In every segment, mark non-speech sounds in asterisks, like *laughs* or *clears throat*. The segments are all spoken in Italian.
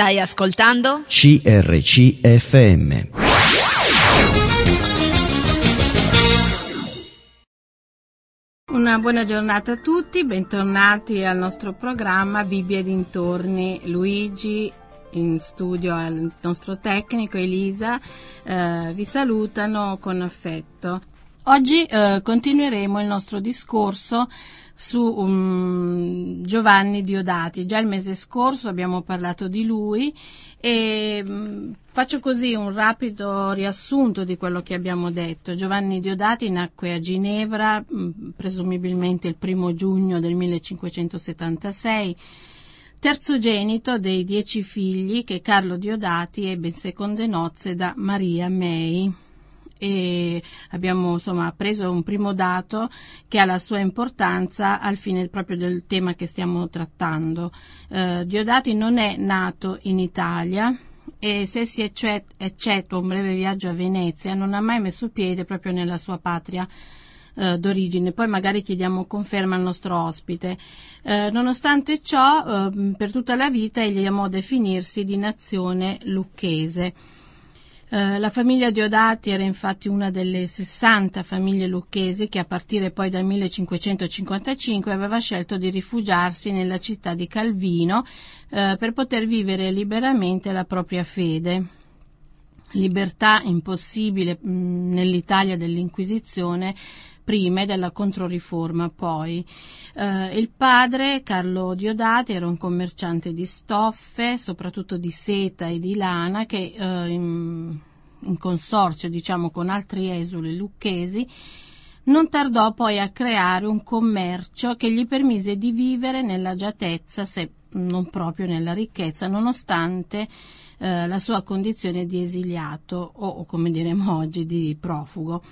Stai ascoltando? CRCFM. Una buona giornata a tutti, bentornati al nostro programma Bibbia e dintorni. Luigi in studio al nostro tecnico Elisa eh, vi salutano con affetto. Oggi eh, continueremo il nostro discorso su um, Giovanni Diodati. Già il mese scorso abbiamo parlato di lui e um, faccio così un rapido riassunto di quello che abbiamo detto. Giovanni Diodati nacque a Ginevra, um, presumibilmente il primo giugno del 1576 terzogenito dei dieci figli che Carlo Diodati ebbe in seconde nozze da Maria May e abbiamo insomma preso un primo dato che ha la sua importanza al fine proprio del tema che stiamo trattando. Eh, Diodati non è nato in Italia e se si eccettua un breve viaggio a Venezia non ha mai messo piede proprio nella sua patria eh, d'origine. Poi magari chiediamo conferma al nostro ospite. Eh, nonostante ciò, eh, per tutta la vita egli amò definirsi di nazione lucchese. Eh, la famiglia Diodati era infatti una delle 60 famiglie lucchesi che a partire poi dal 1555 aveva scelto di rifugiarsi nella città di Calvino eh, per poter vivere liberamente la propria fede. Libertà impossibile mm, nell'Italia dell'Inquisizione prima e della Controriforma poi. Eh, il padre, Carlo Diodati, era un commerciante di stoffe, soprattutto di seta e di lana, che eh, in, in consorzio diciamo, con altri esuli lucchesi non tardò poi a creare un commercio che gli permise di vivere nell'agiatezza, se non proprio nella ricchezza, nonostante eh, la sua condizione di esiliato o, come diremo oggi, di profugo.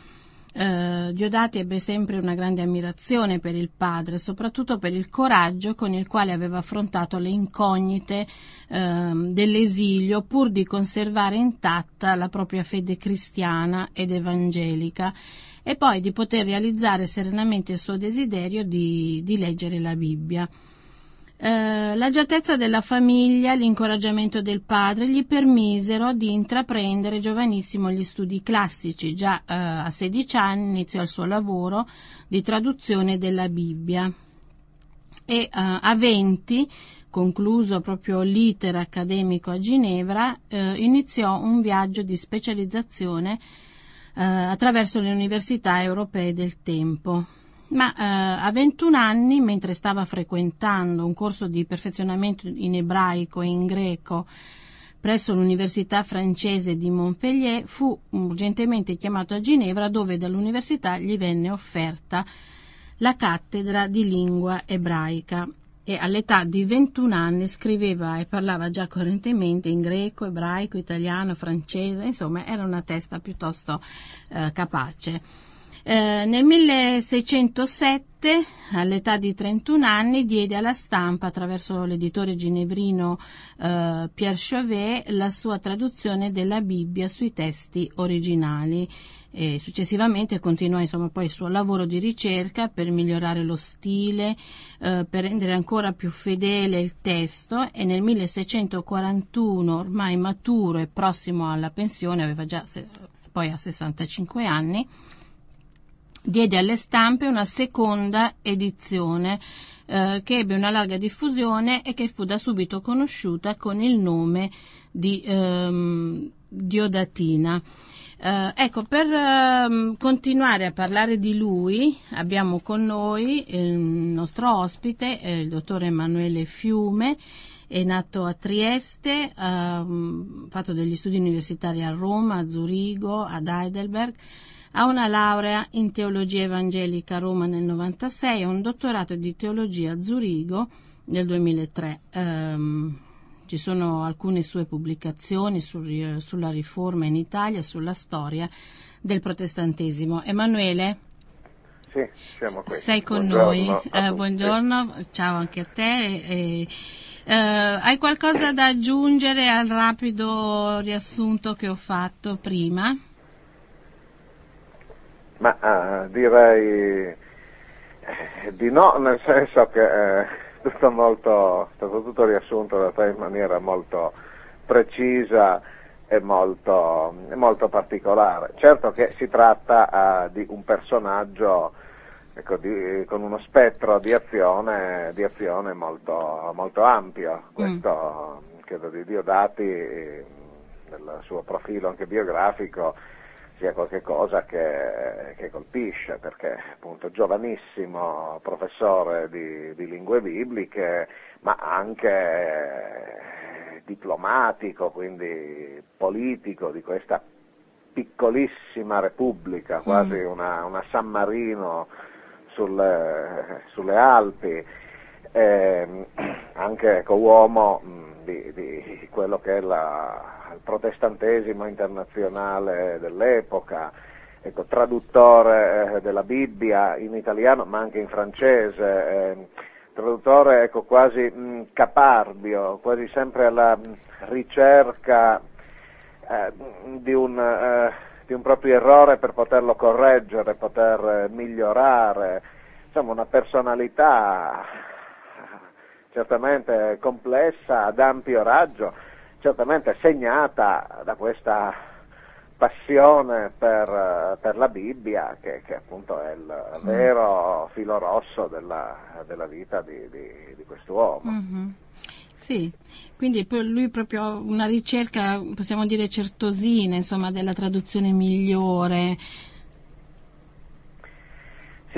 Eh, Diodati ebbe sempre una grande ammirazione per il padre, soprattutto per il coraggio con il quale aveva affrontato le incognite eh, dell'esilio pur di conservare intatta la propria fede cristiana ed evangelica e poi di poter realizzare serenamente il suo desiderio di, di leggere la Bibbia. Eh, l'agiatezza della famiglia, l'incoraggiamento del padre gli permisero di intraprendere giovanissimo gli studi classici. Già eh, a 16 anni iniziò il suo lavoro di traduzione della Bibbia e eh, a 20 concluso proprio l'iter accademico a Ginevra, eh, iniziò un viaggio di specializzazione eh, attraverso le università europee del tempo ma eh, a 21 anni, mentre stava frequentando un corso di perfezionamento in ebraico e in greco presso l'Università francese di Montpellier, fu urgentemente chiamato a Ginevra dove dall'università gli venne offerta la cattedra di lingua ebraica e all'età di 21 anni scriveva e parlava già correntemente in greco, ebraico, italiano, francese, insomma era una testa piuttosto eh, capace. Eh, nel 1607, all'età di 31 anni, diede alla stampa, attraverso l'editore ginevrino eh, Pierre Chauvet, la sua traduzione della Bibbia sui testi originali. E successivamente continuò insomma, poi il suo lavoro di ricerca per migliorare lo stile, eh, per rendere ancora più fedele il testo e nel 1641, ormai maturo e prossimo alla pensione, aveva già poi a 65 anni, diede alle stampe una seconda edizione eh, che ebbe una larga diffusione e che fu da subito conosciuta con il nome di ehm, Diodatina. Eh, ecco, per eh, continuare a parlare di lui abbiamo con noi il nostro ospite, eh, il dottor Emanuele Fiume, è nato a Trieste, ha fatto degli studi universitari a Roma, a Zurigo, ad Heidelberg, ha una laurea in teologia evangelica a Roma nel 96 e un dottorato di teologia a Zurigo nel 2003. Um, ehm, ci sono alcune sue pubblicazioni sul, sulla riforma in Italia, sulla storia del protestantesimo. Emanuele? Sì, siamo qui. Sei con buongiorno noi. Uh, buongiorno, ciao anche a te. E, uh, hai qualcosa da aggiungere al rapido riassunto che ho fatto prima? Ma uh, direi eh, di no, nel senso che eh, tutto molto, è stato tutto riassunto da te in maniera molto precisa e molto, molto particolare. Certo che si tratta uh, di un personaggio ecco, di, con uno spettro di azione, di azione molto, molto, ampio. Mm. Questo mm. credo di Diodati nel suo profilo anche biografico sia qualcosa che, che, colpisce, perché appunto giovanissimo professore di, di lingue bibliche, ma anche eh, diplomatico, quindi politico di questa piccolissima repubblica, quasi mm. una, una San Marino sulle, sulle Alpi, eh, anche ecco, uomo mh, di, di, quello che è la, protestantesimo internazionale dell'epoca, ecco, traduttore eh, della Bibbia in italiano ma anche in francese, eh, traduttore ecco, quasi mh, caparbio, quasi sempre alla mh, ricerca eh, di un eh, di un proprio errore per poterlo correggere, poter migliorare, insomma una personalità certamente complessa, ad ampio raggio, certamente segnata da questa passione per, per la Bibbia, che, che, appunto è il vero filo rosso della, della vita di, di, di quest'uomo. Mm-hmm. Sì, quindi lui proprio una ricerca, possiamo dire certosina, insomma, della traduzione migliore.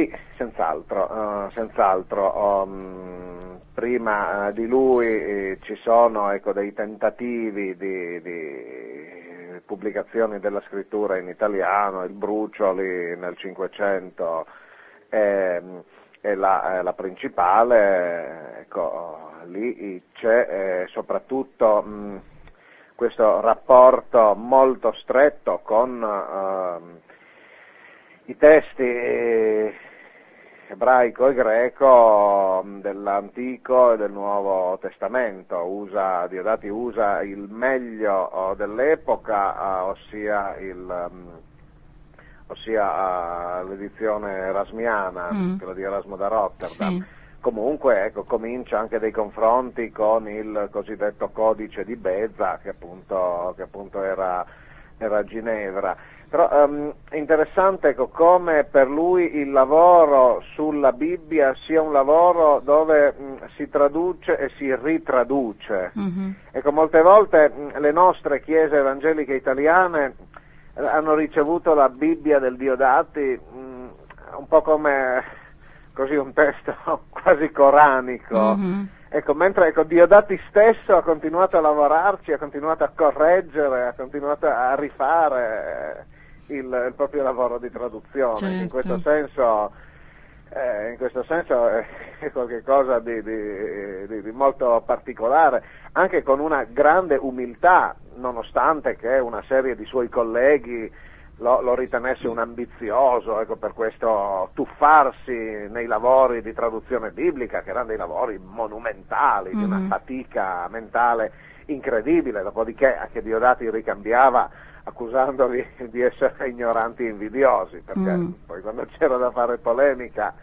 Sì, senz'altro, uh, senz'altro. Um, prima uh, di lui eh, ci sono ecco, dei tentativi di, di, pubblicazioni della scrittura in italiano, il Brucioli nel Cinquecento è, è, la, è la principale, ecco, lì c'è eh, soprattutto mh, questo rapporto molto stretto con eh, i testi ebraico e greco dell'Antico e del Nuovo Testamento, usa, Diodati usa il meglio oh, dell'epoca, eh, ossia, il, ossia l'edizione erasmiana, mm. quella di Erasmo da Rotterdam. Sì comunque ecco, comincia anche dei confronti con il cosiddetto codice di Bezza che appunto, che appunto era, era, Ginevra. Però um, è interessante ecco, come per lui il lavoro sulla Bibbia sia un lavoro dove mh, si traduce e si ritraduce. Mm-hmm. Ecco, molte volte mh, le nostre chiese evangeliche italiane eh, hanno ricevuto la Bibbia del Diodati mh, un po' come così un testo *laughs* quasi coranico. Mm-hmm. Ecco, mentre ecco, Diodati stesso ha continuato a lavorarci, ha continuato a correggere, ha continuato a rifare il, il proprio lavoro di traduzione. Certo. In questo senso, eh, in questo senso *laughs* è, è qualcosa di, di, di, di, molto particolare, anche con una grande umiltà, nonostante che una serie di suoi colleghi lo, lo ritenesse un ambizioso, ecco, per questo tuffarsi nei lavori di traduzione biblica, che erano dei lavori monumentali, mm-hmm. di una mm-hmm. fatica mentale incredibile, dopodiché anche Diodati ricambiava accusandoli di essere ignoranti e invidiosi, perché mm. poi quando c'era da fare polemica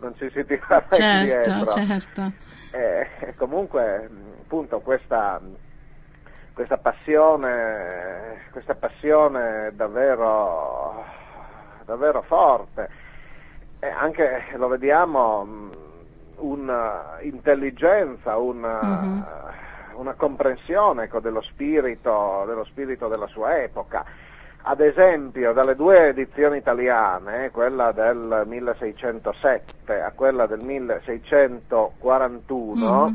non ci si tirava certo, indietro. Certo. E, comunque, appunto, questa questa passione, questa passione davvero, davvero forte. E anche lo vediamo un'intelligenza, una, mm-hmm. Una comprensione ecco, dello, spirito, dello spirito della sua epoca. Ad esempio, dalle due edizioni italiane, quella del 1607 a quella del 1641, mm-hmm.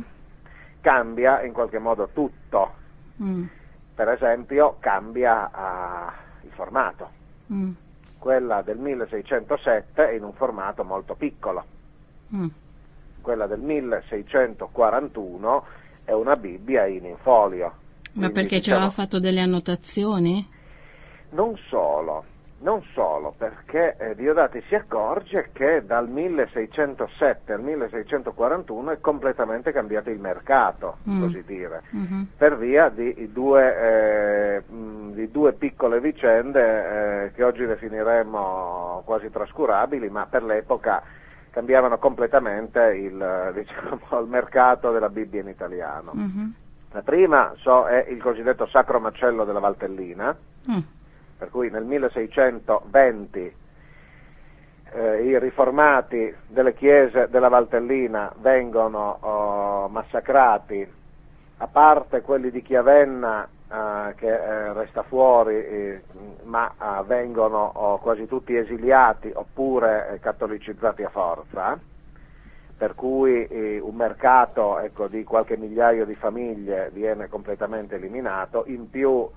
cambia in qualche modo tutto Mm. Per esempio cambia uh, il formato. Mm. Quella del 1607 è in un formato molto piccolo. Mm. Quella del 1641 è una Bibbia in infolio. Ma perché ci aveva fatto delle annotazioni? Non solo, non solo, perché eh, Diodati si accorge che dal 1607 al 1641 è completamente cambiato il mercato, mm. così dire, mm-hmm. per via di due, eh, di due piccole vicende eh, che oggi definiremmo quasi trascurabili, ma per l'epoca cambiavano completamente il, diciamo, *laughs* il, mercato della Bibbia in italiano. Mm-hmm. La prima so, è il cosiddetto Sacro Macello della Valtellina, mm. per cui nel 1620 eh, i riformati delle chiese della Valtellina vengono oh, massacrati, a parte quelli di Chiavenna eh, che eh, resta fuori, eh, ma eh, vengono oh, quasi tutti esiliati oppure eh, cattolicizzati a forza, per cui eh, un mercato ecco, di qualche migliaio di famiglie viene completamente eliminato, in più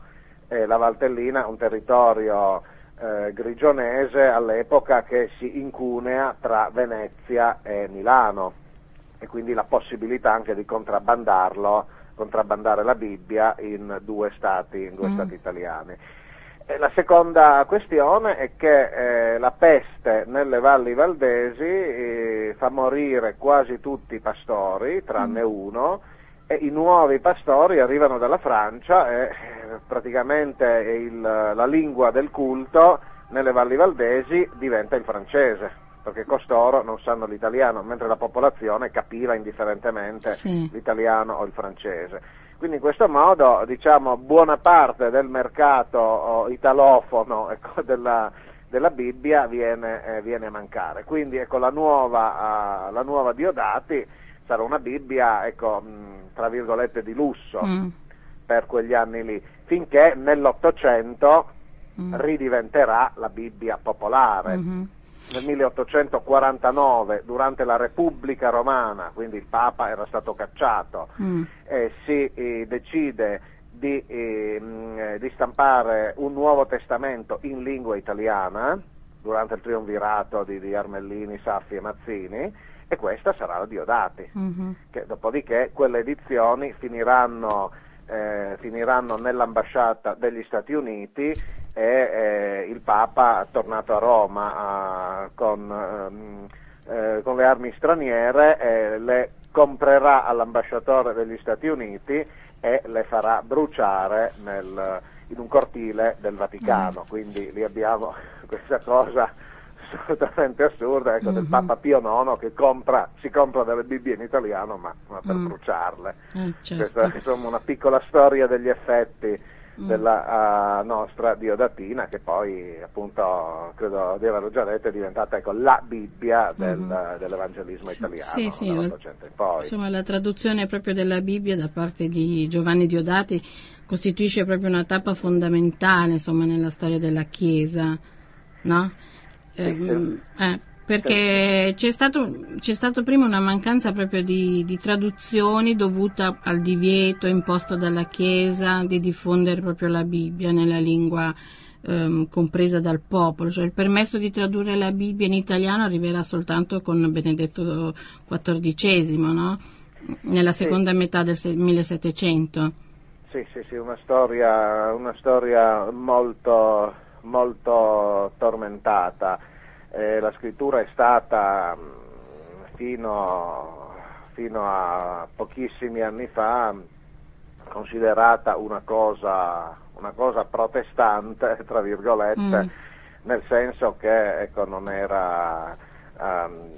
la Valtellina un territorio eh, grigionese all'epoca che si incunea tra Venezia e Milano e quindi la possibilità anche di contrabbandarlo, contrabbandare la Bibbia in due stati, in due mm. stati italiani. E la seconda questione è che eh, la peste nelle valli valdesi eh, fa morire quasi tutti i pastori, tranne mm. uno, e i nuovi pastori arrivano dalla Francia e eh, praticamente il, la lingua del culto nelle valli valdesi diventa il francese, perché costoro non sanno l'italiano, mentre la popolazione capiva indifferentemente sì. l'italiano o il francese. Quindi in questo modo diciamo, buona parte del mercato italofono *laughs* ecco, della, della, Bibbia viene, eh, viene, a mancare. Quindi ecco, la, nuova, uh, la nuova Diodati sarà una Bibbia, ecco, mh, tra virgolette, di lusso mm. per quegli anni lì, finché nell'Ottocento mm. ridiventerà la Bibbia popolare. Mm-hmm. Nel 1849, durante la Repubblica Romana, quindi il Papa era stato cacciato, mm. eh, si eh, decide di, eh, di, stampare un nuovo testamento in lingua italiana durante il triunvirato di, di Armellini, Saffi e Mazzini e questa sarà la Diodati, mm-hmm. che, dopodiché quelle edizioni finiranno, eh, finiranno, nell'ambasciata degli Stati Uniti e eh, il Papa, tornato a Roma con, ehm, eh, con, le armi straniere, le comprerà all'ambasciatore degli Stati Uniti e le farà bruciare nel, in un cortile del Vaticano, mm. quindi lì abbiamo *laughs* questa cosa assolutamente assurda ecco, mm-hmm. del mhm. Papa Pio IX che compra, si compra delle Bibbie in italiano ma, ma per mm. bruciarle. Eh, certo. Questa è insomma, una piccola storia degli effetti mm. della uh, nostra Diodatina che poi appunto credo di averlo già detto è diventata ecco, la Bibbia del, mm. dell'evangelismo italiano sì, sì, la, insomma la traduzione proprio della Bibbia da parte di Giovanni Diodati costituisce proprio una tappa fondamentale insomma, nella storia della Chiesa no? Eh, eh, perché c'è stato, c'è stato, prima una mancanza proprio di, di, traduzioni dovuta al divieto imposto dalla Chiesa di diffondere proprio la Bibbia nella lingua ehm, compresa dal popolo, cioè il permesso di tradurre la Bibbia in italiano arriverà soltanto con Benedetto XIV, no? nella seconda sì. metà del 1700. Sì, sì, sì, una storia, una storia molto molto tormentata. Eh, la scrittura è stata mm, fino, fino, a pochissimi anni fa considerata una cosa, una cosa protestante, *laughs* tra virgolette, mm. nel senso che ecco, non era, um,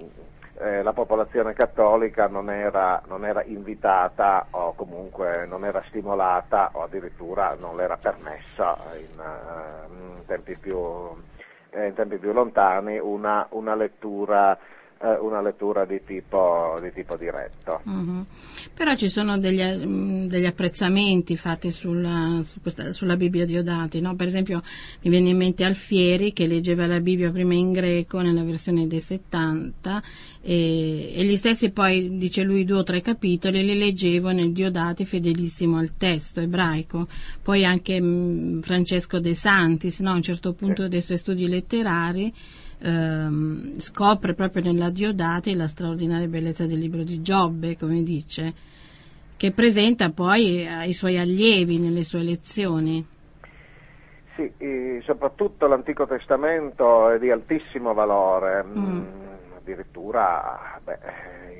eh, la popolazione cattolica non era, non era, invitata o comunque non era stimolata o addirittura non le era permessa in, uh, in, tempi, più, eh, in tempi, più, lontani una, una lettura eh, una lettura di tipo, di tipo diretto. Uh-huh. Però ci sono degli, mm, degli apprezzamenti fatti sulla, su questa, sulla Bibbia di Odati, no? per esempio mi viene in mente Alfieri che leggeva la Bibbia prima in greco nella versione dei 70 e, e gli stessi poi, dice lui, due o tre capitoli li leggevo nel Diodati fedelissimo al testo ebraico. Poi anche mh, mm, Francesco De Santis, no? a un certo punto dei suoi studi letterari, ehm, scopre proprio nella Diodati la straordinaria bellezza del libro di Giobbe, come dice, che presenta poi ai suoi allievi nelle sue lezioni. Sì, soprattutto l'Antico Testamento è di altissimo valore, mm. mm. addirittura beh,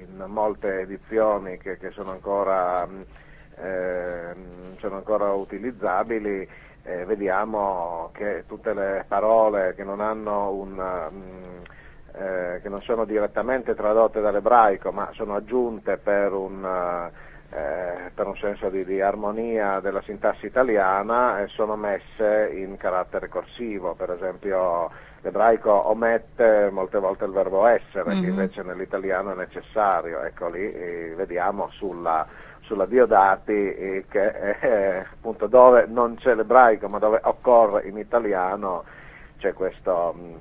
in molte edizioni che, che sono, ancora, eh, sono ancora utilizzabili eh, vediamo che tutte le parole che non hanno un, um, eh, che non sono direttamente tradotte dall'ebraico ma sono aggiunte per un, eh, per un senso di, di, armonia della sintassi italiana e sono messe in carattere corsivo, per esempio l'ebraico omette molte volte il verbo essere mm-hmm. che invece nell'italiano è necessario, ecco lì eh, vediamo sulla, sulla Diodati eh, che eh, appunto dove non c'è l'ebraico ma dove occorre in italiano c'è questo, mm,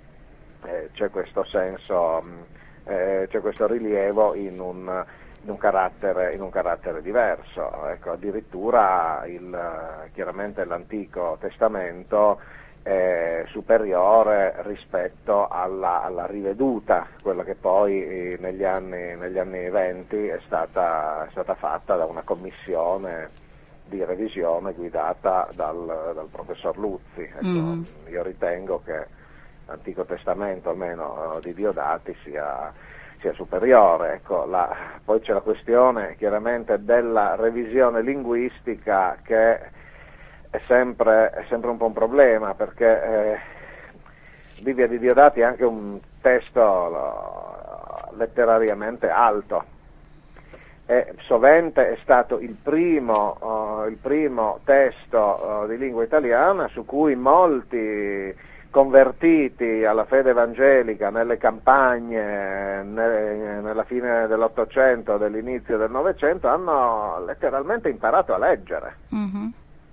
eh, c'è questo senso, mm, eh, c'è questo rilievo in un, in un, carattere, in un carattere, diverso. Ecco, addirittura il, chiaramente l'Antico Testamento è superiore rispetto alla, alla, riveduta, quella che poi eh, negli anni, negli anni 20 è stata, è stata, fatta da una commissione di revisione guidata dal, dal professor Luzzi. Ecco, mm. Io ritengo che l'Antico Testamento, almeno eh, di Diodati, sia, sia superiore. Ecco, la, poi c'è la questione chiaramente della revisione linguistica che è sempre, è sempre un po' un problema perché eh, Bibbia di Diodati è anche un testo lo, letterariamente alto e sovente è stato il primo, uh, il primo testo uh, di lingua italiana su cui molti convertiti alla fede evangelica nelle campagne ne, nella fine dell'Ottocento, dell'inizio del Novecento hanno letteralmente imparato a leggere. Mm-hmm.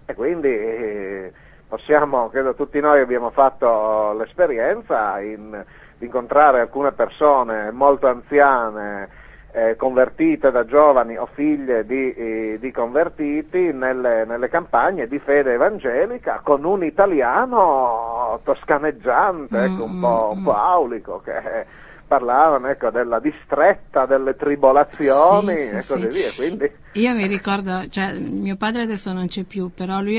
E quindi eh, possiamo, credo tutti noi abbiamo fatto l'esperienza in, di incontrare alcune persone molto anziane, eh, convertite da giovani o figlie di, eh, di convertiti nelle, nelle, campagne di fede evangelica con un italiano toscaneggiante, ecco, un, po', un po' mm. aulico che parlavano ecco, della distretta, delle tribolazioni sì, sì, e così sì. via. Quindi... Io mi ricordo, cioè, mio padre adesso non c'è più, però lui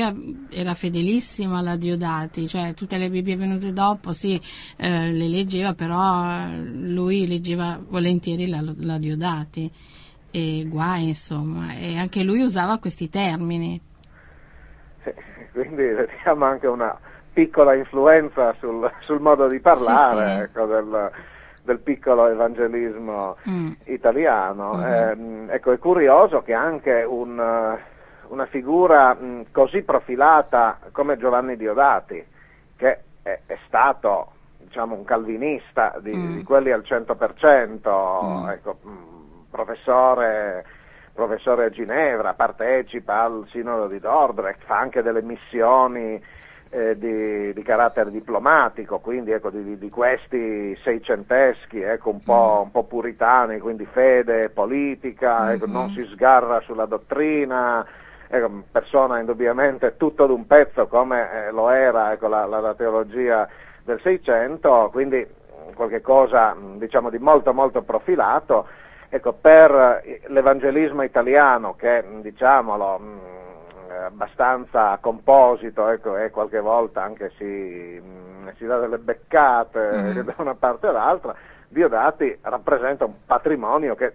era fedelissimo alla Diodati, cioè tutte le Bibbie venute dopo, sì, eh, le leggeva, però lui leggeva volentieri la, la Diodati e guai insomma, e anche lui usava questi termini. quindi vediamo anche una piccola influenza sul, sul modo di parlare ecco, del, del piccolo evangelismo mm. italiano. Mm-hmm. Eh, ecco, è curioso che anche un, eh, una figura mh, mm, così profilata come Giovanni Diodati, che è, è stato diciamo, un calvinista di, mm. di, quelli al 100%, mm. ecco, mh, mm, professore, professore a Ginevra, partecipa al Sinodo di Dordrecht, fa anche delle missioni eh, di, di, carattere diplomatico, quindi ecco, di, di, questi seicenteschi, ecco, un, po', mm. un, po', puritani, quindi fede, politica, ecco, mm-hmm. non si sgarra sulla dottrina, ecco, persona indubbiamente tutto d'un pezzo come eh, lo era ecco, la, la, la, teologia del Seicento, quindi qualche cosa diciamo, di molto molto profilato. Ecco, per l'evangelismo italiano che diciamolo abbastanza composito ecco, e qualche volta anche si, mh, si dà delle beccate mm. *laughs* da una parte o dall'altra, Diodati rappresenta un patrimonio che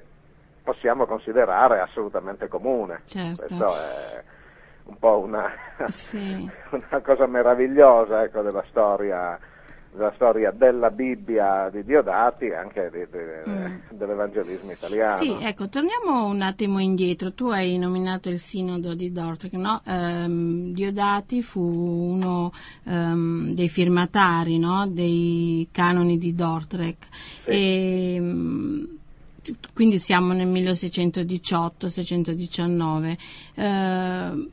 possiamo considerare assolutamente comune. Certo. Questo è un po' una, sì. *laughs* una cosa meravigliosa ecco, della storia la storia della Bibbia di Diodati e anche di, di, mm. dell'evangelismo italiano. Sì, ecco, torniamo un attimo indietro. Tu hai nominato il sinodo di Dordrecht, no? ehm, Diodati fu uno ehm, dei firmatari no? dei canoni di Dordrecht. Sì. E, ehm, quindi siamo nel 1618-619. Eh,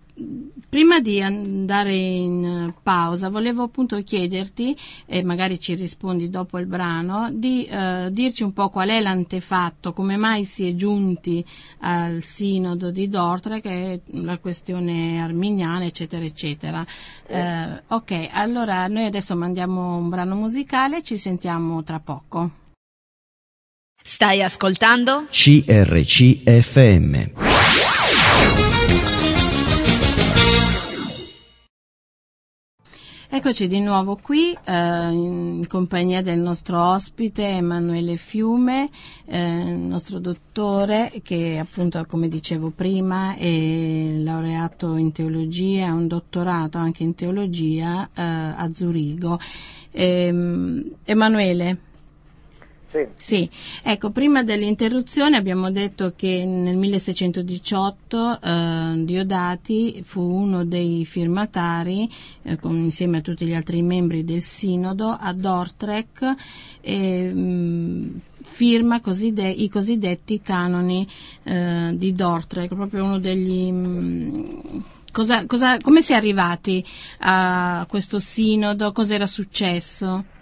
prima di andare in pausa volevo appunto chiederti, e magari ci rispondi dopo il brano, di eh, dirci un po' qual è l'antefatto, come mai si è giunti al sinodo di Dortre, che è la questione arminiana, eccetera, eccetera. Eh, ok, allora noi adesso mandiamo un brano musicale, ci sentiamo tra poco. Stai ascoltando? CRCFM. Eccoci di nuovo qui eh, in compagnia del nostro ospite Emanuele Fiume, eh, il nostro dottore che appunto come dicevo prima è laureato in teologia, ha un dottorato anche in teologia eh, a Zurigo. Ehm, Emanuele. Sì. sì. ecco, prima dell'interruzione abbiamo detto che nel 1618 eh, Diodati fu uno dei firmatari, eh, con, insieme a tutti gli altri membri del Sinodo, a Dordrecht, e, mh, firma coside- i cosiddetti canoni eh, di Dordrecht, proprio uno degli... Mh, cosa, cosa, come si è arrivati a questo sinodo? Cosa era successo?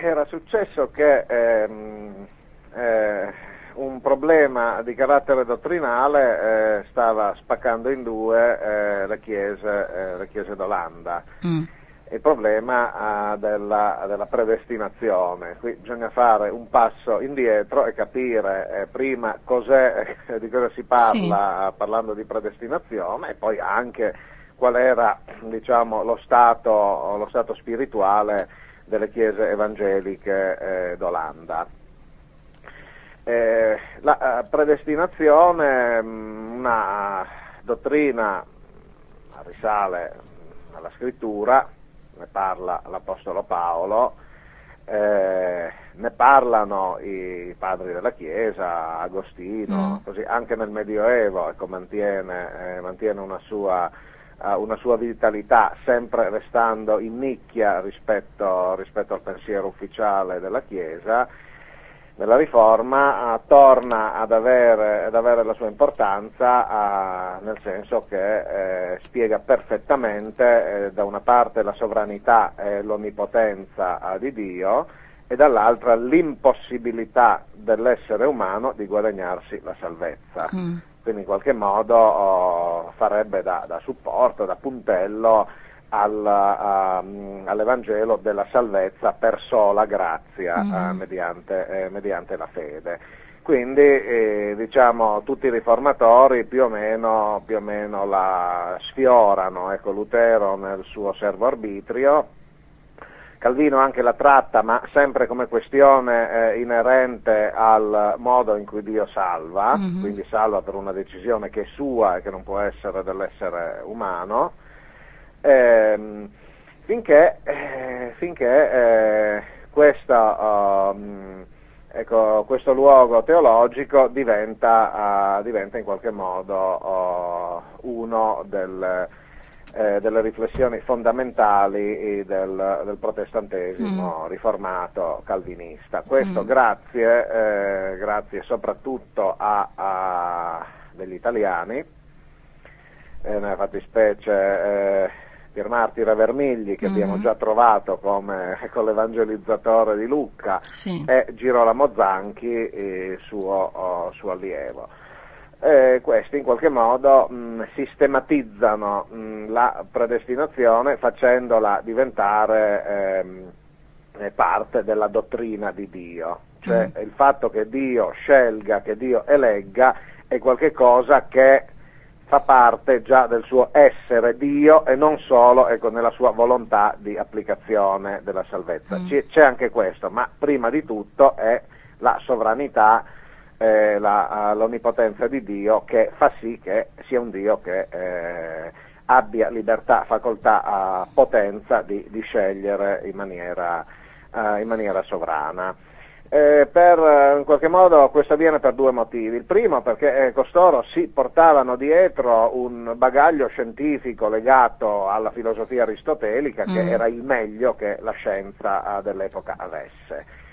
Era successo che ehm, eh, un problema di carattere dottrinale eh, stava spaccando in due eh, le, chiese, eh, chiese, d'Olanda. Mm. Il problema uh, della, della, predestinazione. Qui bisogna fare un passo indietro e capire eh, prima di cosa si parla sì. parlando di predestinazione e poi anche qual era diciamo, lo, stato, lo stato spirituale delle chiese evangeliche eh, d'Olanda. Eh, la eh, predestinazione, mm, una dottrina, risale alla scrittura, ne parla l'Apostolo Paolo, eh, ne parlano i padri della Chiesa, Agostino, mm. così anche nel Medioevo ecco, mantiene, eh, mantiene una sua una sua vitalità sempre restando in nicchia rispetto, rispetto al pensiero ufficiale della Chiesa, nella riforma uh, torna ad avere, ad avere, la sua importanza uh, nel senso che eh, spiega perfettamente eh, da una parte la sovranità e l'onnipotenza di Dio e dall'altra l'impossibilità dell'essere umano di guadagnarsi la salvezza. Mm in qualche modo oh, farebbe da, da, supporto, da puntello al, uh, all'Evangelo della salvezza per sola grazia mm. uh, mediante, eh, mediante, la fede. Quindi eh, diciamo, tutti i riformatori più o meno, più o meno la sfiorano, ecco, Lutero nel suo servo arbitrio, Calvino anche la tratta, ma sempre come questione eh, inerente al modo in cui Dio salva, mm-hmm. quindi salva per una decisione che è sua e che non può essere dell'essere umano, ehm, finché, eh, finché eh, questa, um, ecco, questo luogo teologico diventa, uh, diventa in qualche modo uh, uno del eh, delle riflessioni fondamentali del, del protestantesimo mm. riformato calvinista. Questo mm. grazie, eh, grazie, soprattutto a, a degli italiani, eh, nella fattispecie eh, Pier Martire Vermigli che mm. abbiamo già trovato come *laughs* con l'evangelizzatore di Lucca sì. e Girolamo Zanchi, suo, oh, suo allievo eh, questi in qualche modo mh, sistematizzano mh, la predestinazione facendola diventare ehm, eh, parte della dottrina di Dio, cioè mm. il fatto che Dio scelga, che Dio elegga è qualcosa che fa parte già del suo essere Dio e non solo ecco, nella sua volontà di applicazione della salvezza. Mm. C'è anche questo, ma prima di tutto è la sovranità eh, la, l'onnipotenza di Dio che fa sì che sia un Dio che eh, abbia libertà, facoltà, potenza di, di scegliere in maniera, uh, in maniera sovrana. Eh, per, in qualche modo questo avviene per due motivi. Il primo perché eh, costoro si portavano dietro un bagaglio scientifico legato alla filosofia aristotelica mm. che era il meglio che la scienza dell'epoca avesse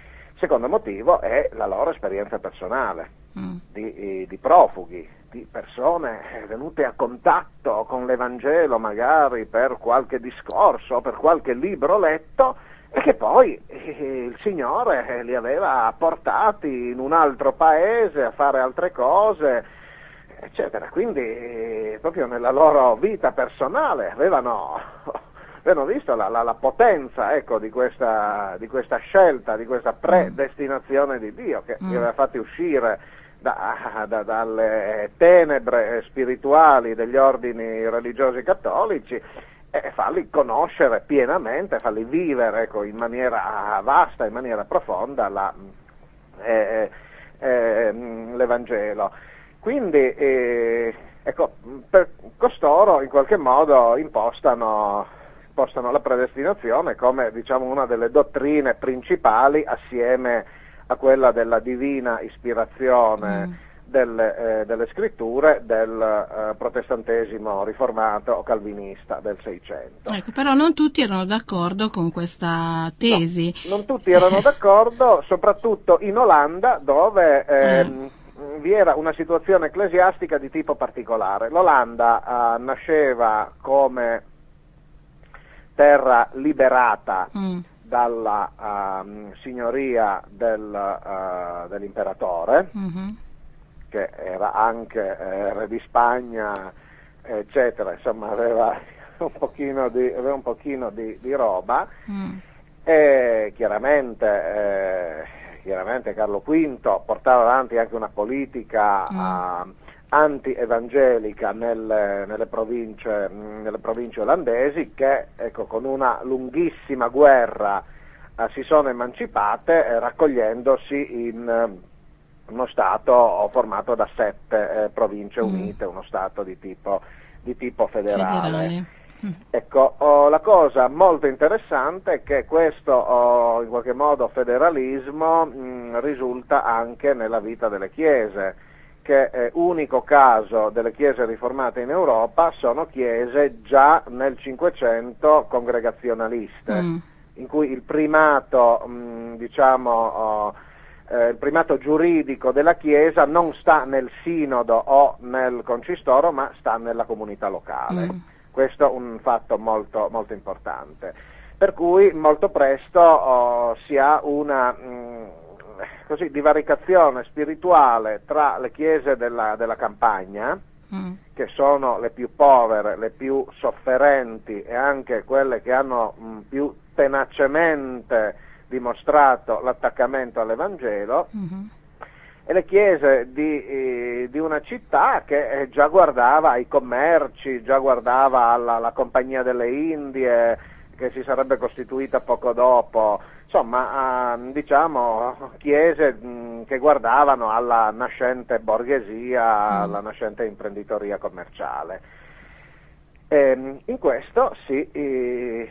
secondo motivo è la loro esperienza personale mm. di, di, profughi, di persone venute a contatto con l'Evangelo magari per qualche discorso, per qualche libro letto e che poi eh, il Signore li aveva portati in un altro paese a fare altre cose, eccetera. Quindi eh, proprio nella loro vita personale avevano abbiamo visto la, la, la potenza ecco, di, questa, di, questa, scelta, di questa predestinazione di Dio che mm. li aveva fatti uscire da, da, dalle tenebre spirituali degli ordini religiosi cattolici e farli conoscere pienamente, farli vivere ecco, in maniera vasta, in maniera profonda la, eh, eh, ehm, l'Evangelo. Quindi eh, ecco, per costoro in qualche modo impostano spostano la predestinazione come diciamo, una delle dottrine principali assieme a quella della divina ispirazione. Mm delle, eh, delle scritture del eh, protestantesimo riformato o calvinista del Seicento. Ecco, però non tutti erano d'accordo con questa tesi. No, non tutti erano *laughs* d'accordo, soprattutto in Olanda dove ehm, eh. vi era una situazione ecclesiastica di tipo particolare. L'Olanda eh, nasceva come terra liberata mm. dalla uh, signoria del, uh, dell'imperatore. Mm-hmm che era anche eh, re di Spagna, eccetera, insomma aveva *laughs* un pochino di, aveva un pochino di, di roba mm. e chiaramente, eh, chiaramente, Carlo V portava avanti anche una politica mm. uh, anti-evangelica nelle, nelle, province, nelle, province, olandesi che ecco, con una lunghissima guerra uh, si sono emancipate eh, raccogliendosi in uno Stato formato da sette eh, province mm. unite, uno Stato di tipo, di tipo federale. federale. Mm. Ecco, oh, la cosa molto interessante è che questo oh, in qualche modo federalismo mh, mm, risulta anche nella vita delle chiese, che è unico caso delle chiese riformate in Europa sono chiese già nel Cinquecento congregazionaliste, mm. in cui il primato mh, diciamo, oh, eh, il primato giuridico della Chiesa non sta nel sinodo o nel concistoro, ma sta nella comunità locale. Mm. Questo è un fatto molto, molto, importante. Per cui molto presto oh, si ha una mh, mm, così, divaricazione spirituale tra le chiese della, della campagna, mm. che sono le più povere, le più sofferenti e anche quelle che hanno mh, mm, più tenacemente dimostrato l'attaccamento all'Evangelo, uh-huh. e le chiese di, eh, di, una città che eh, già guardava ai commerci, già guardava alla, alla Compagnia delle Indie, che si sarebbe costituita poco dopo, insomma, eh, diciamo, chiese mh, che guardavano alla nascente borghesia, mm. alla nascente imprenditoria commerciale. E, ehm, in questo si, eh,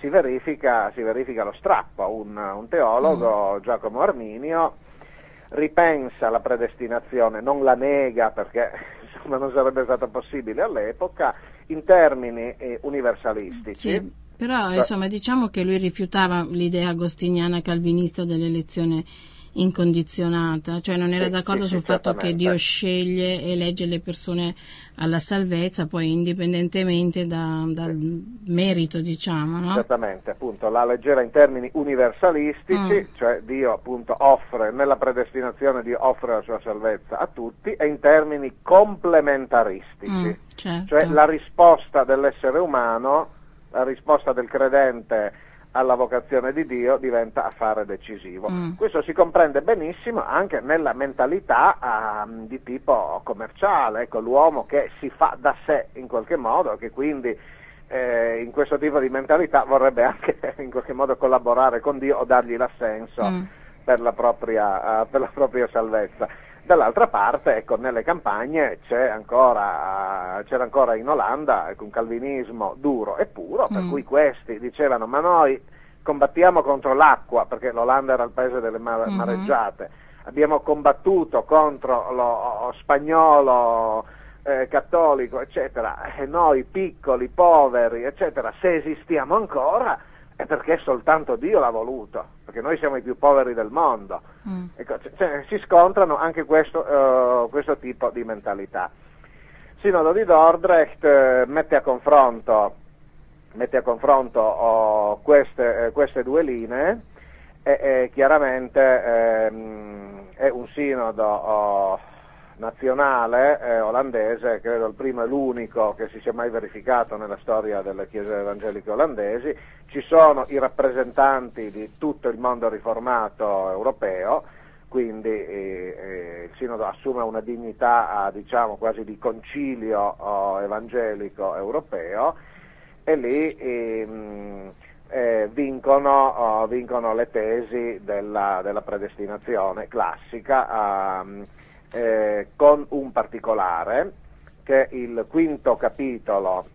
si, verifica, si, verifica, lo strappo. Un, un teologo, mm. Giacomo Arminio, ripensa la predestinazione, non la nega perché *laughs* insomma, non sarebbe stato possibile all'epoca, in termini eh, universalistici. Sì, però insomma, diciamo che lui rifiutava l'idea agostiniana calvinista dell'elezione incondizionata, cioè non era sì, d'accordo sì, sul fatto che Dio sceglie e legge le persone alla salvezza, poi indipendentemente da, dal merito, diciamo. No? Esattamente, appunto, la leggera in termini universalistici, mm. cioè Dio appunto offre, nella predestinazione Dio offre la sua salvezza a tutti, e in termini complementaristici, mm, certo. cioè la risposta dell'essere umano, la risposta del credente alla vocazione di Dio diventa affare decisivo. Mm. Questo si comprende benissimo anche nella mentalità uh, di tipo commerciale, ecco, l'uomo che si fa da sé in qualche modo, che quindi eh, in questo tipo di mentalità vorrebbe anche *laughs* in qualche modo collaborare con Dio o dargli l'assenso mm. per, la propria, uh, per la propria salvezza. Dall'altra parte, ecco, nelle campagne ancora, c'era ancora in Olanda ecco, un calvinismo duro e puro, per mm. cui questi dicevano ma noi combattiamo contro l'acqua, perché l'Olanda era il paese delle mar- mm-hmm. mareggiate, abbiamo combattuto contro lo spagnolo eh, cattolico, eccetera, e noi piccoli, poveri, eccetera, se esistiamo ancora è perché soltanto Dio l'ha voluto, perché noi siamo i più poveri del mondo. Mm. Ecco, cioè, si scontrano anche questo, uh, questo, tipo di mentalità. Sinodo di Dordrecht eh, mette a confronto, mette a confronto oh, queste, eh, queste, due linee e, e chiaramente ehm, è un sinodo oh, nazionale eh, olandese, credo il primo e l'unico che si sia mai verificato nella storia delle chiese evangeliche olandesi, ci sono i rappresentanti di tutto il mondo riformato europeo, quindi eh, eh, il Sinodo assume una dignità diciamo, quasi di concilio oh, evangelico europeo e lì ehm, eh, vincono, oh, vincono, le tesi della, della predestinazione classica. Um, eh, con un particolare che il quinto capitolo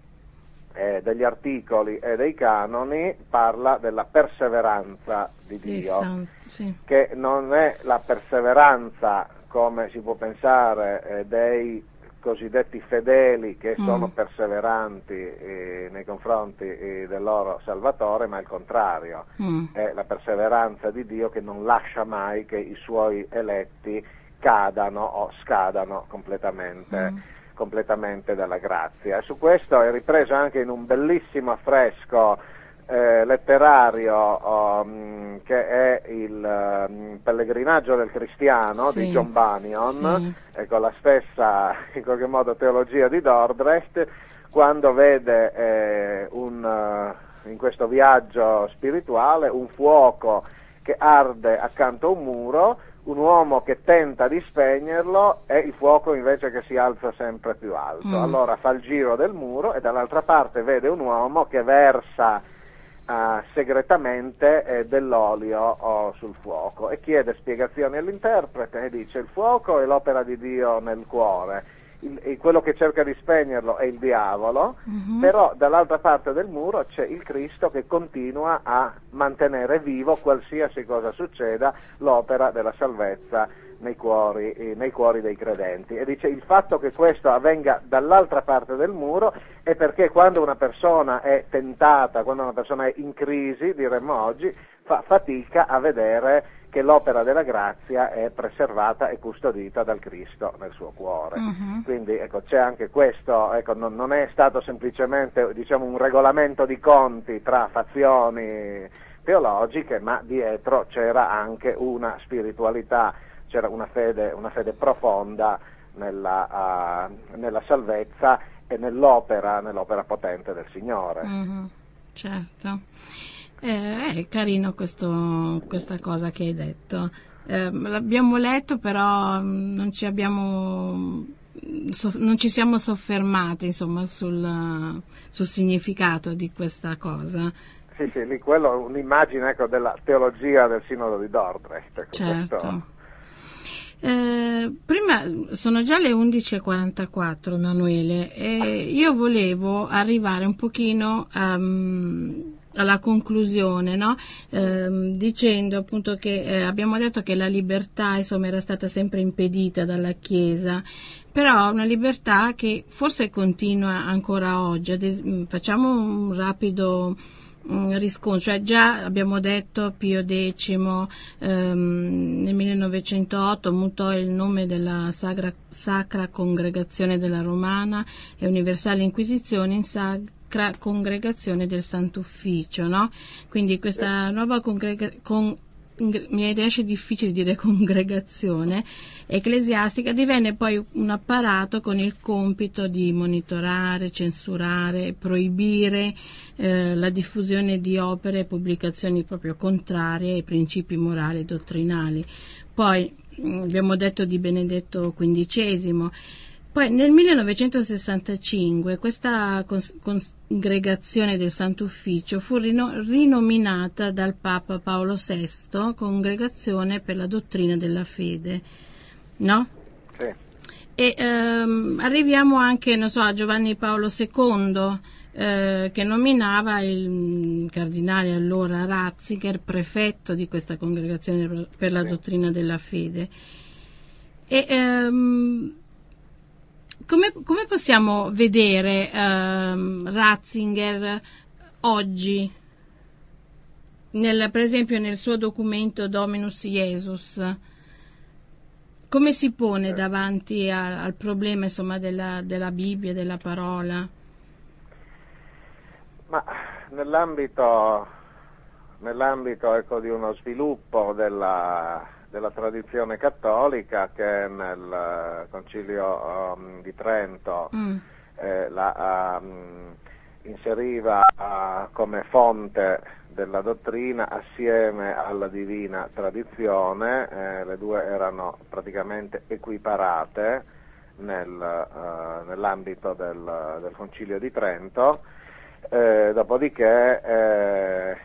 eh, degli articoli e dei canoni parla della perseveranza di Dio, sì. che non è la perseveranza come si può pensare eh, dei cosiddetti fedeli che mm. sono perseveranti eh, nei confronti eh, del loro Salvatore, ma il contrario, mm. è la perseveranza di Dio che non lascia mai che i suoi eletti cadano o scadano completamente. Mm completamente dalla grazia. E su questo è ripreso anche in un bellissimo affresco eh, letterario um, che è il um, Pellegrinaggio del Cristiano sì, di John Bunyan sì. e con la stessa in qualche modo teologia di Dordrecht quando vede eh, un, uh, in questo viaggio spirituale un fuoco che arde accanto a un muro un uomo che tenta di spegnerlo e il fuoco invece che si alza sempre più alto. Mm. Allora fa il giro del muro e dall'altra parte vede un uomo che versa uh, segretamente eh, dell'olio oh, sul fuoco e chiede spiegazioni all'interprete e dice il fuoco è l'opera di Dio nel cuore il, quello che cerca di spegnerlo è il diavolo, uh-huh. però dall'altra parte del muro c'è il Cristo che continua a mantenere vivo, qualsiasi cosa succeda, l'opera della salvezza nei cuori, eh, nei cuori, dei credenti. E dice il fatto che questo avvenga dall'altra parte del muro è perché quando una persona è tentata, quando una persona è in crisi, diremmo oggi, fa fatica a vedere che l'opera della grazia è preservata e custodita dal Cristo nel suo cuore. Uh-huh. Quindi ecco, c'è anche questo, ecco, non, non, è stato semplicemente diciamo, un regolamento di conti tra fazioni teologiche, ma dietro c'era anche una spiritualità, c'era una fede, una fede profonda nella, uh, nella, salvezza e nell'opera, nell'opera potente del Signore. Uh-huh. Certo. Eh, è carino questo, questa cosa che hai detto. Eh, l'abbiamo letto, però mm, non ci abbiamo non ci siamo soffermati insomma, sul, sul, significato di questa cosa. Sì, sì, lì quello è un'immagine ecco, della teologia del Sinodo di Dordrecht. Ecco, certo. Eh, prima sono già le 11.44 Emanuele e io volevo arrivare un pochino a, alla conclusione, no? eh, dicendo appunto che eh, abbiamo detto che la libertà insomma, era stata sempre impedita dalla Chiesa, però una libertà che forse continua ancora oggi. Mm, facciamo un rapido mm, riscontro, cioè già abbiamo detto Pio X ehm, nel 1908 mutò il nome della Sacra, Sacra Congregazione della Romana e Universale Inquisizione in Sacra congregazione del Sant'Ufficio, no? Quindi questa nuova congregazione con, mi riesce difficile dire *laughs* congregazione ecclesiastica divenne poi un apparato con il compito di monitorare, censurare, proibire eh, la diffusione di opere e pubblicazioni proprio contrarie ai principi morali e dottrinali. Poi abbiamo detto di Benedetto XV. Poi nel 1965 questa congregazione del Sant'Ufficio fu rino- rinominata dal Papa Paolo VI Congregazione per la dottrina della fede, no? Sì. E ehm, arriviamo anche, so, a Giovanni Paolo II eh, che nominava il cardinale allora Ratzinger prefetto di questa congregazione per la sì. dottrina della fede. E, ehm, come, come possiamo vedere um, Ratzinger oggi, nel, per esempio nel suo documento Dominus Jesus? Come si pone davanti a, al problema insomma, della, della Bibbia, della parola? Ma nell'ambito, nell'ambito ecco, di uno sviluppo della, della tradizione cattolica che nel eh, Concilio um, di Trento mm. eh, la um, inseriva uh, come fonte della dottrina assieme alla divina tradizione, eh, le due erano praticamente equiparate nel, uh, nell'ambito del, del, Concilio di Trento, eh, dopodiché eh,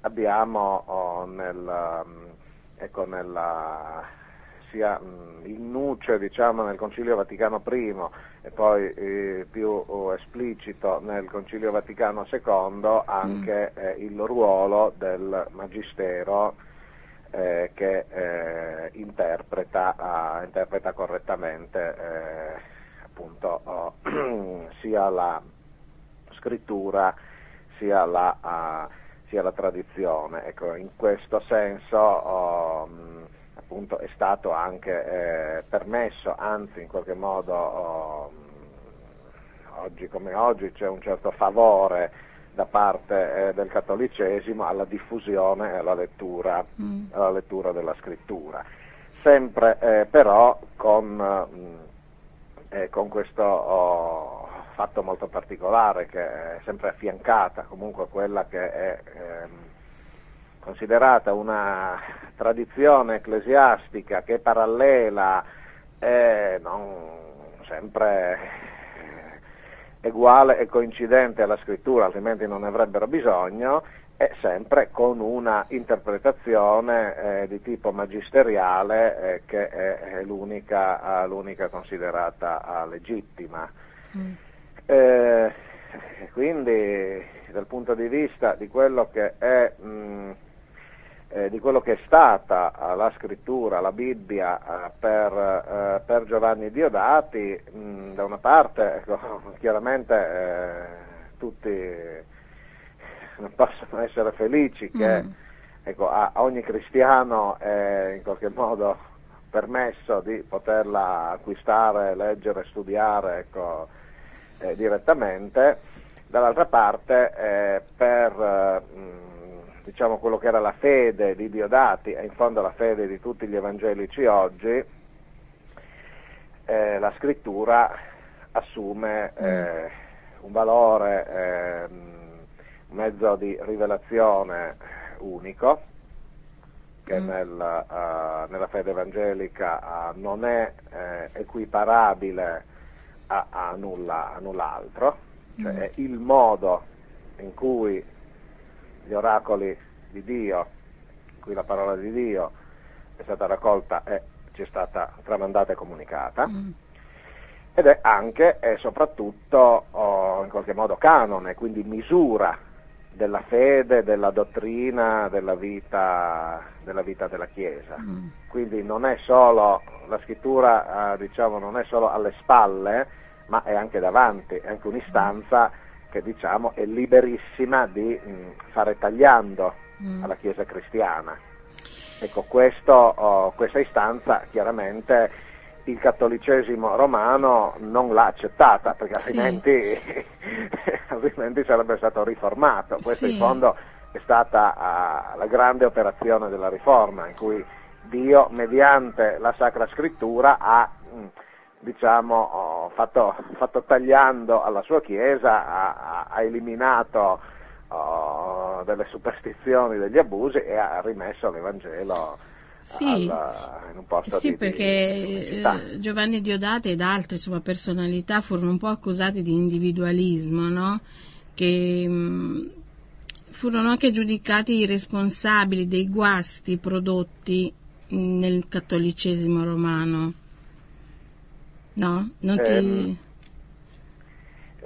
abbiamo oh, nel, um, ecco, nella sia in nuce diciamo, nel Concilio Vaticano I e poi eh, più oh, esplicito nel Concilio Vaticano II anche mm. eh, il ruolo del Magistero eh, che eh, interpreta, interpreta, correttamente eh, appunto, oh, *clears throat* sia la scrittura sia la, uh, sia la tradizione. Ecco, in questo senso um, appunto, è stato anche eh, permesso, anzi in qualche modo um, oggi come oggi c'è un certo favore da parte eh, del cattolicesimo alla diffusione e alla lettura, mm. alla lettura della scrittura. Sempre eh, però con, mm, eh, con questo oh, fatto molto particolare che è sempre affiancata comunque a quella che è ehm, considerata una tradizione ecclesiastica che è parallela e non sempre uguale e coincidente alla scrittura, altrimenti non ne avrebbero bisogno, e sempre con una interpretazione eh, di tipo magisteriale eh, che è, è l'unica, l'unica, considerata legittima. Mm. Eh, quindi dal punto di vista di quello che è mh, mm, eh, di quello che è stata eh, la scrittura, la Bibbia eh, per, eh, per, Giovanni Diodati, mh, mm, da una parte ecco, *laughs* chiaramente tutti non possono essere felici che mm. ecco, a, a, ogni cristiano è in qualche modo permesso di poterla acquistare, leggere, studiare ecco, eh, direttamente, dall'altra parte per mh, mm, diciamo, quello che era la fede di Diodati e in fondo la fede di tutti gli evangelici oggi, eh, la scrittura assume mm. eh, un valore, eh, un mezzo di rivelazione unico, che mm. nel, uh, nella fede evangelica uh, non è eh, equiparabile a, a, nulla, a null'altro, cioè mm. è il modo in cui gli oracoli di Dio, in cui la parola di Dio è stata raccolta e ci è stata tramandata e comunicata, mm. ed è anche e soprattutto oh, in qualche modo canone, quindi misura della fede, della dottrina, della vita della, vita della Chiesa. Mm. Quindi non è solo, la scrittura eh, diciamo, non è solo alle spalle, ma è anche davanti, è anche un'istanza che diciamo è liberissima di mh, mm, fare tagliando mm. alla Chiesa cristiana. Ecco, questo, oh, questa istanza chiaramente il cattolicesimo romano non l'ha accettata perché altrimenti, sì. *laughs* altrimenti sarebbe stato riformato. Questa sì. in fondo è stata uh, la grande operazione della riforma in cui Dio mediante la Sacra Scrittura ha mh, mm, diciamo, fatto, fatto, tagliando alla sua Chiesa, ha, ha eliminato oh, delle superstizioni, degli abusi e ha rimesso l'Evangelo sì, alla, in un posto sì di, perché di eh, Giovanni Diodati ed altre sue personalità furono un po' accusati di individualismo, no? che mh, mm, furono anche giudicati responsabili dei guasti prodotti nel cattolicesimo romano. No, non ti... Ehm,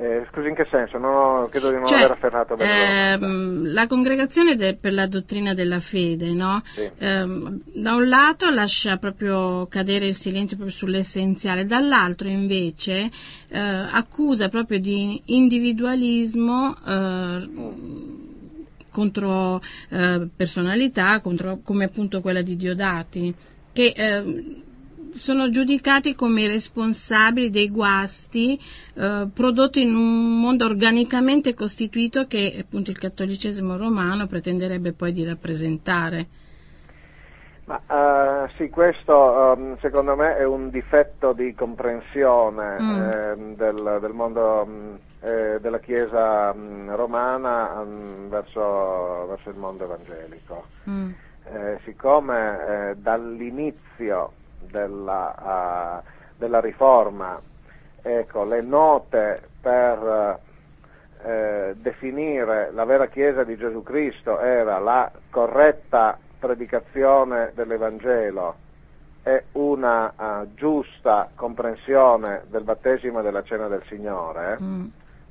eh, scusi, in che senso? No, credo di non cioè, aver afferrato bene. Ehm, la congregazione de, per la dottrina della fede, no? Sì. Ehm, da un lato lascia proprio cadere il silenzio proprio sull'essenziale, dall'altro invece eh, accusa proprio di individualismo eh, contro eh, personalità, contro, come appunto quella di Diodati, che ehm, sono giudicati come responsabili dei guasti eh, prodotti in un mondo organicamente costituito che appunto il cattolicesimo romano pretenderebbe poi di rappresentare. Ma, uh, sì, questo um, secondo me è un difetto di comprensione mm. eh, del, del, mondo um, eh, della Chiesa um, romana verso, verso, il mondo evangelico. Mm. Eh, siccome eh, dall'inizio della, uh, della riforma, ecco, le note per uh, definire la vera Chiesa di Gesù Cristo era la corretta predicazione dell'Evangelo e una uh, giusta comprensione del battesimo e della cena del Signore, mm.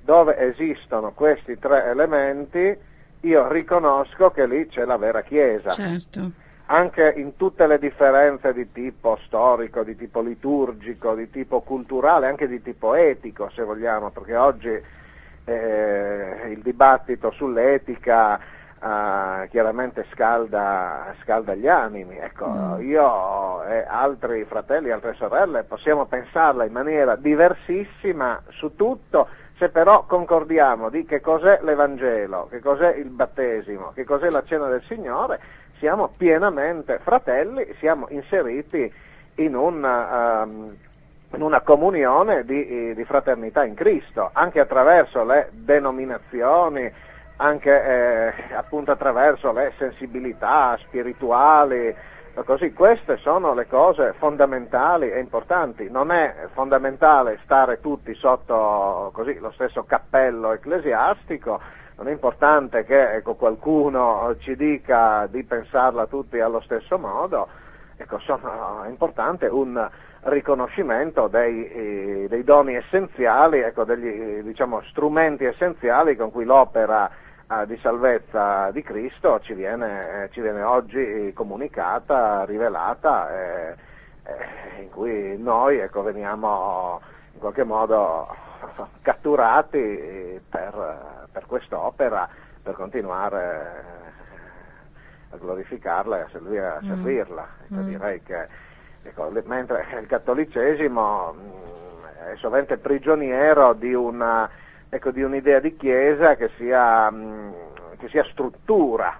dove esistono questi tre elementi, io riconosco che lì c'è la vera Chiesa. Certo. Anche in tutte le differenze di tipo storico, di tipo liturgico, di tipo culturale, anche di tipo etico, se vogliamo, perché oggi eh, il dibattito sull'etica Uh, chiaramente scalda, scalda, gli animi. Ecco, mm. Io e altri fratelli e altre sorelle possiamo pensarla in maniera diversissima su tutto, se però concordiamo di che cos'è l'Evangelo, che cos'è il battesimo, che cos'è la cena del Signore, siamo pienamente fratelli, siamo inseriti in una, um, in una comunione di, di fraternità in Cristo, anche attraverso le denominazioni, anche eh, appunto attraverso le sensibilità spirituali, così queste sono le cose fondamentali e importanti. Non è fondamentale stare tutti sotto così, lo stesso cappello ecclesiastico, non è importante che ecco, qualcuno ci dica di pensarla tutti allo stesso modo, ecco, sono, è importante un riconoscimento dei, eh, dei doni essenziali, ecco, degli diciamo, strumenti essenziali con cui l'opera di salvezza di Cristo ci viene, ci viene oggi comunicata, rivelata, eh, eh, in cui noi ecco, veniamo in qualche modo catturati per, per quest'opera, per continuare a glorificarla e a, servire, a mm. servirla. Mm. Direi che ecco, mentre il cattolicesimo mm, è sovente prigioniero di una ecco, di un'idea di Chiesa che sia, mh, mm, che sia struttura,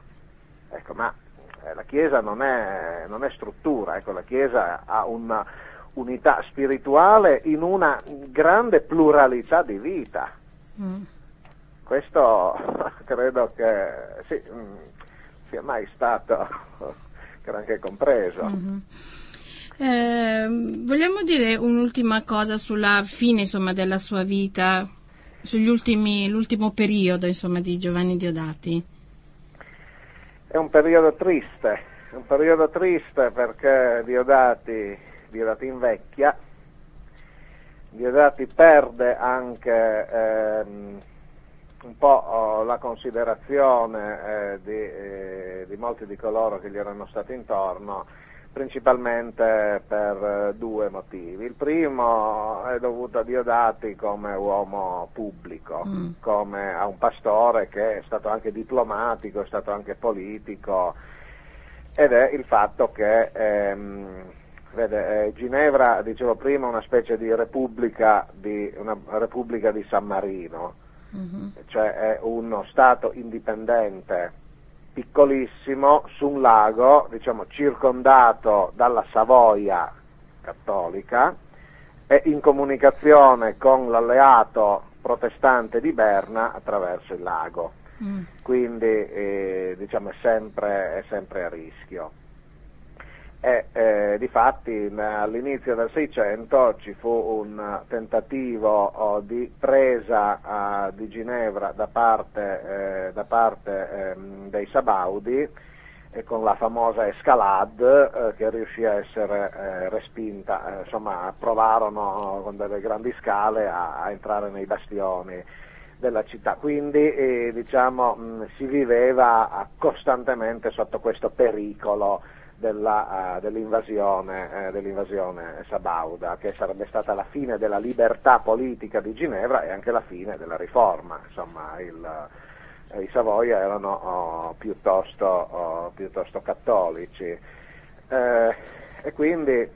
ecco, ma eh, la Chiesa non è, non è struttura, ecco, la Chiesa ha una unità spirituale in una grande pluralità di vita. Mm. Questo *laughs* credo che sì, mm, sia mai stato *laughs* granché compreso. Mm-hmm. Eh, vogliamo dire un'ultima cosa sulla fine insomma, della sua vita, sull'ultimo periodo insomma, di Giovanni Diodati? È un periodo triste, un periodo triste perché Diodati, Diodati invecchia, Diodati perde anche ehm, un po' oh, la considerazione eh, di, eh, di molti di coloro che gli erano stati intorno principalmente per eh, due motivi. Il primo è dovuto a Diodati come uomo pubblico, mm. come a un pastore che è stato anche diplomatico, è stato anche politico, ed è il fatto che ehm, vede, eh, Ginevra, dicevo prima, è una specie di repubblica di, repubblica di San Marino, mm-hmm. cioè è uno Stato indipendente piccolissimo su un lago, diciamo, circondato dalla Savoia cattolica e in comunicazione con l'alleato protestante di Berna attraverso il lago. Mm. Quindi eh, diciamo, è, sempre, è sempre a rischio e eh, difatti all'inizio del Seicento ci fu un tentativo oh, di presa eh, di Ginevra da parte, eh, da parte ehm, dei Sabaudi con la famosa Escalade eh, che riuscì a essere eh, respinta, eh, insomma provarono con delle grandi scale a, a entrare nei bastioni della città, quindi diciamo, mh, si viveva costantemente sotto questo pericolo della, uh, dell'invasione, eh, dell'invasione, sabauda, che sarebbe stata la fine della libertà politica di Ginevra e anche la fine della riforma. Insomma, il, eh, i Savoia erano oh, piuttosto, oh, piuttosto, cattolici. Eh, e quindi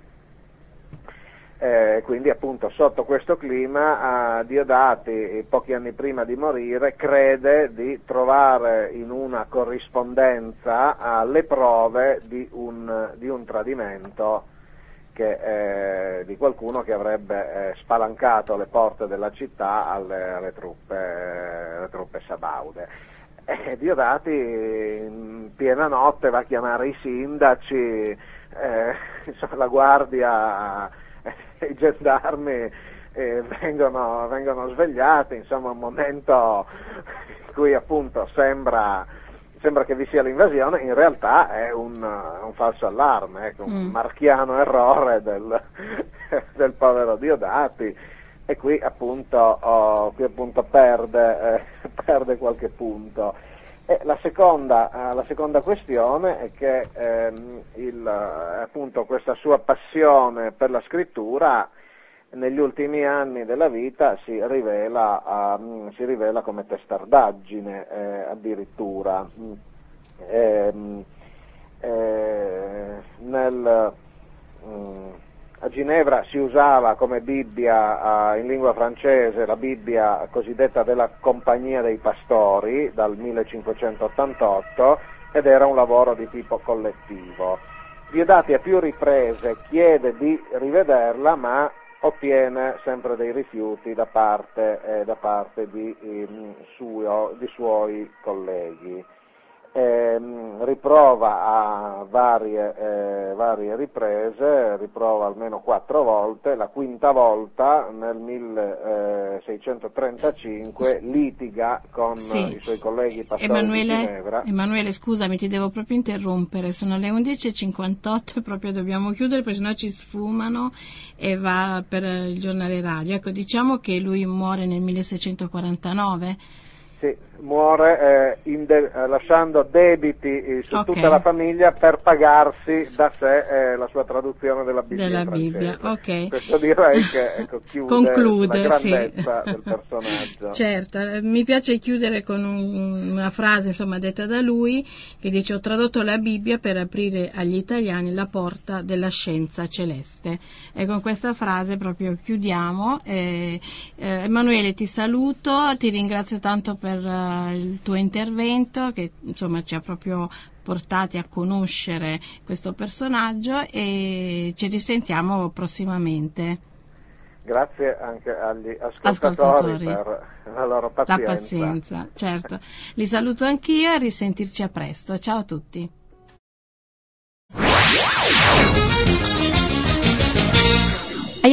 eh, quindi appunto sotto questo clima eh, Diodati, pochi anni prima di morire, crede di trovare in una corrispondenza eh, le prove di un, di un tradimento che, eh, di qualcuno che avrebbe eh, spalancato le porte della città alle, alle, truppe, alle truppe, sabaude. Diodati in piena notte va a chiamare i sindaci, eh, *laughs* la guardia i gendarmi eh, vengono, vengono, svegliati, insomma un momento in cui appunto sembra, sembra che vi sia l'invasione, in realtà è un, un falso allarme, ecco, un Mm. marchiano errore del, *laughs* del povero Diodati e qui appunto, oh, qui appunto perde, eh, *laughs* perde qualche punto. La, seconda, eh, la seconda questione è che ehm, il, eh, appunto questa sua passione per la scrittura negli ultimi anni della vita si rivela, mm, si rivela come testardaggine eh, addirittura. Ehm, eh, nel, mm, a Ginevra si usava come Bibbia eh, in lingua francese la Bibbia cosiddetta della Compagnia dei Pastori dal 1588 ed era un lavoro di tipo collettivo. Diodati a più riprese chiede di rivederla ma ottiene sempre dei rifiuti da parte, eh, da parte di, ehm, suo- di suoi colleghi. Ehm, riprova a varie, eh, varie riprese, riprova almeno quattro volte, la quinta volta nel 1635 litiga con Sì. i suoi colleghi pastori di Ginevra. Emanuele, scusami, ti devo proprio interrompere. Sono le 11.58 e proprio dobbiamo chiudere perché sennò ci sfumano e va per il giornale radio. Ecco, diciamo che lui muore nel 1649. Sì, muore eh, de- eh, lasciando debiti eh, su Ok. tutta la famiglia per pagarsi da sé eh, la sua traduzione della Bibbia. Della. Bibbia, ok. Questo direi che *laughs* ecco, chiude Conclude, la sì. grandezza del personaggio. Certo, eh, mi piace chiudere con un- una frase insomma detta da lui che dice ho tradotto la Bibbia per aprire agli italiani la porta della scienza celeste e con questa frase proprio chiudiamo. Eh, Emanuele ti saluto, ti ringrazio tanto per eh, il tuo intervento che insomma ci ha proprio portati a conoscere questo personaggio e ci risentiamo prossimamente. Grazie anche agli ascoltatori, Ascoltatori. per la loro La pazienza. pazienza, certo. Li saluto anch'io e risentirci a presto. Ciao a tutti.